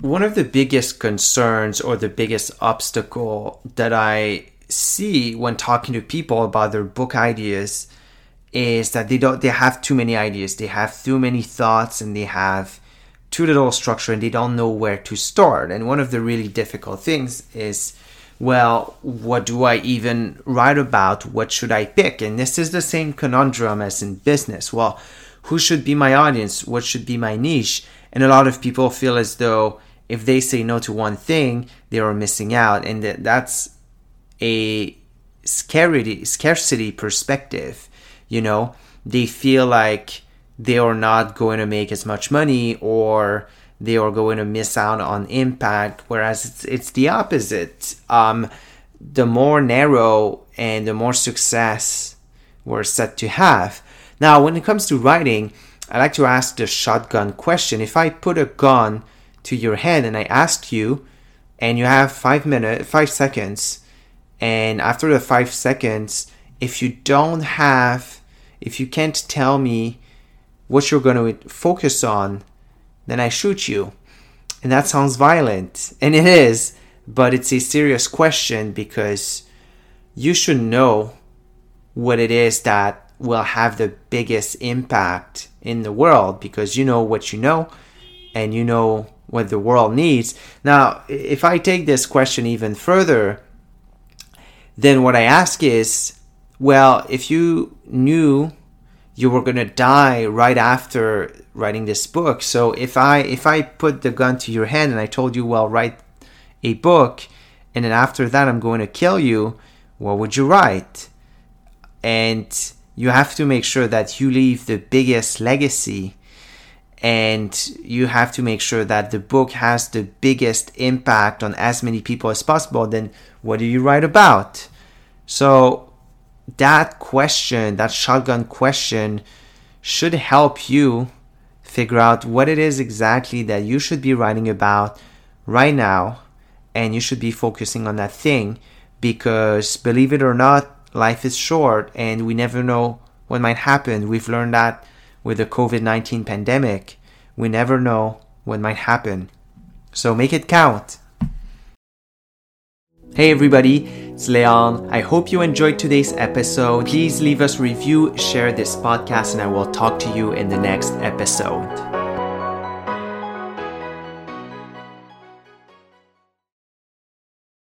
One of the biggest concerns or the biggest obstacle that I see when talking to people about their book ideas is that they don't they have too many ideas. They have too many thoughts and they have too little structure and they don't know where to start. And one of the really difficult things is well what do i even write about? What should i pick? And this is the same conundrum as in business. Well who should be my audience what should be my niche. And a lot of people feel as though if they say no to one thing, they are missing out, and that's a scarcity scarcity perspective. You know, they feel like they are not going to make as much money or they are going to miss out on impact whereas it's, it's the opposite. Um, the more narrow and the more success we're set to have now when it comes to writing i like to ask the shotgun question if i put a gun to your head and I ask you, and you have five minutes, five seconds, and after the five seconds, if you don't have, if you can't tell me what you're going to focus on, then I shoot you. And that sounds violent, and it is, but it's a serious question because you should know what it is that will have the biggest impact in the world because you know what you know and you know what the world needs. Now, if I take this question even further, then what I ask is, well, if you knew you were going to die right after writing this book, so if I if I put the gun to your head and I told you, well, write a book, and then after that I'm going to kill you, what would you write? And you have to make sure that you leave the biggest legacy and you have to make sure that the book has the biggest impact on as many people as possible then what do you write about? So that question that shotgun question should help you figure out what it is exactly that you should be writing about right now and you should be focusing on that thing because believe it or not life is short and we never know what might happen we've learned that with the COVID 19 pandemic, we never know what might happen. So make it count. Hey everybody, it's Leon. I hope you enjoyed today's episode. Please leave us review, share this podcast, and I will talk to you in the next episode.